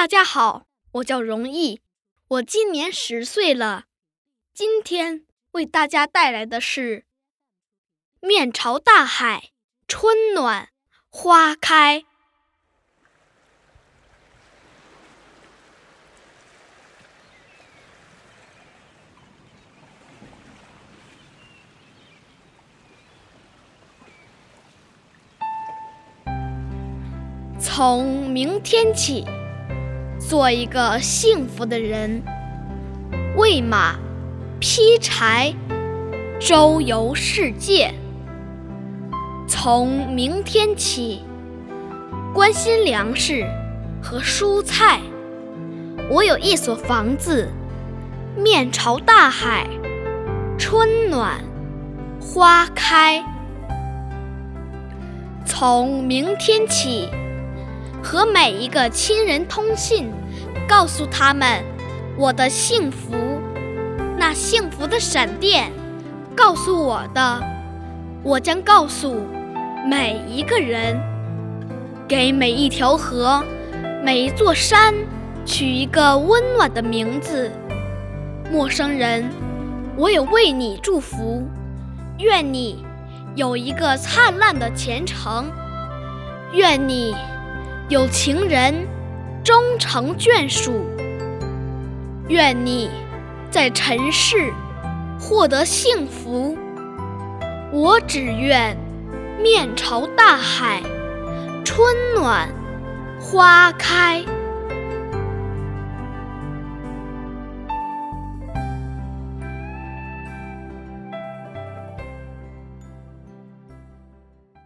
大家好，我叫容易，我今年十岁了。今天为大家带来的是“面朝大海，春暖花开”。从明天起，做一个幸福的人，喂马，劈柴，周游世界。从明天起，关心粮食和蔬菜。我有一所房子，面朝大海，春暖花开。从明天起。和每一个亲人通信，告诉他们我的幸福。那幸福的闪电告诉我的，我将告诉每一个人。给每一条河、每一座山取一个温暖的名字。陌生人，我也为你祝福。愿你有一个灿烂的前程。愿你。有情人终成眷属，愿你在尘世获得幸福。我只愿面朝大海，春暖花开。